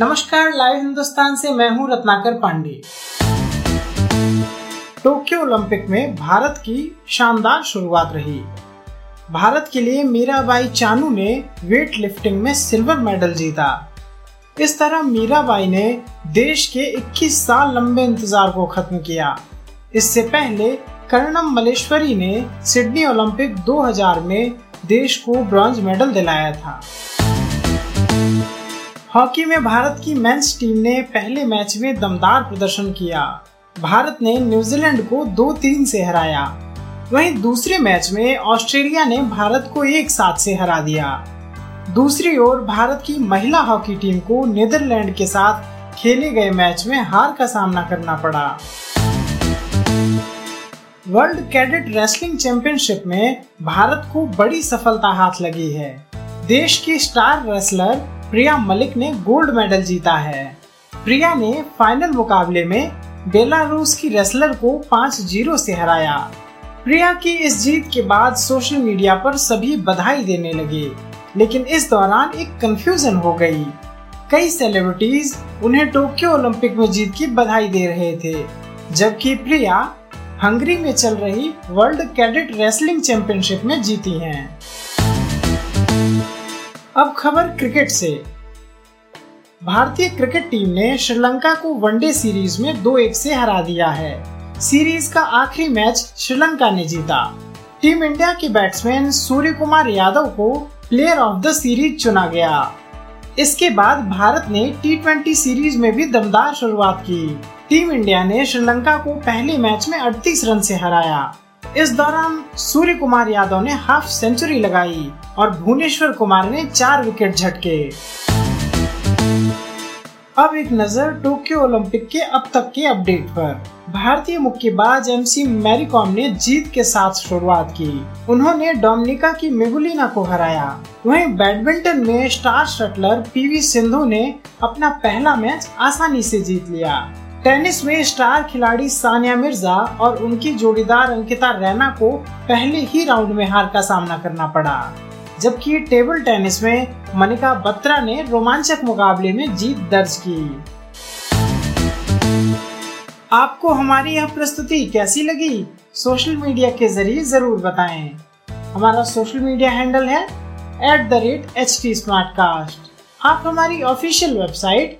नमस्कार, लाइव हिंदुस्तान से मैं हूँ रत्नाकर पांडे। टोक्यो ओलंपिक में भारत की शानदार शुरुआत रही। भारत के लिए मीराबाई चानू ने वेट लिफ्टिंग में सिल्वर मेडल जीता। इस तरह मीराबाई ने देश के 21 साल लंबे इंतज़ार को खत्म किया। इससे पहले कर्णम मलेश्वरी ने सिडनी ओलंपिक 2000 में देश को ब्रॉन्ज मेडल दिलाया था। हॉकी में भारत की मेंस टीम ने पहले मैच में दमदार प्रदर्शन किया। भारत ने न्यूजीलैंड को दो तीन से हराया। वहीं दूसरे मैच में ऑस्ट्रेलिया ने भारत को एक साथ से हरा दिया। दूसरी ओर भारत की महिला हॉकी टीम को नीदरलैंड के साथ खेले गए मैच में हार का सामना करना पड़ा। वर्ल्ड कैडेट रेसलिंग चैंपियनशिप में भारत को बड़ी सफलता हाथ लगी है। देश की स्टार रेसलर प्रिया मलिक ने गोल्ड मेडल जीता है। प्रिया ने फाइनल मुकाबले में बेलारूस की रेसलर को 5-0 से हराया। प्रिया की इस जीत के बाद सोशल मीडिया पर सभी बधाई देने लगे, लेकिन इस दौरान एक कंफ्यूजन हो गई। कई सेलिब्रिटीज उन्हें टोक्यो ओलंपिक में जीत की बधाई दे रहे थे, जबकि प्रिया हंगरी में चल रही वर्ल्ड कैडेट रेसलिंग चैंपियनशिप में जीती हैं। अब खबर क्रिकेट से। भारतीय क्रिकेट टीम ने श्रीलंका को वनडे सीरीज़ में दो एक से हरा दिया है। सीरीज़ का आखिरी मैच श्रीलंका ने जीता। टीम इंडिया के बैट्समैन सूर्य कुमार यादव को प्लेयर ऑफ़ द सीरीज़ चुना गया। इसके बाद भारत ने टी सीरीज़ में भी दमदार शुरुआत की। टीम इंडिया ने श्रीलंका को पहले मैच में 38 रन से हराया। इस दौरान सूर्य कुमार यादव ने हाफ़ सेंचुरी लगाई और भुवनेश्वर कुमार ने चार विकेट झटके। अब एक नज़र टोक्यो ओलंपिक के अब तक के अपडेट पर। भारतीय मुक्केबाज एमसी मैरी कॉम ने जीत के साथ शुरुआत की। उन्होंने डोमिनिका की मेगुलिना को हराया। वहीं बैडमिंटन में स्टार शटलर पीवी सिंधु ने अपना पहला मैच आसानी से जीत लिया। टेनिस में स्टार खिलाड़ी सानिया मिर्ज़ा और उनकी जोड़ीदार अंकिता रैना को पहले ही राउंड में हार का सामना करना पड़ा, जबकि टेबल टेनिस में मनिका बत्रा ने रोमांचक मुकाबले में जीत दर्ज की आपको हमारी यह प्रस्तुति कैसी लगी, सोशल मीडिया के ज़रिए ज़रूर बताएँ। हमारा सोशल मीडिया हैंडल है एट आप हमारी ऑफिशियल वेबसाइट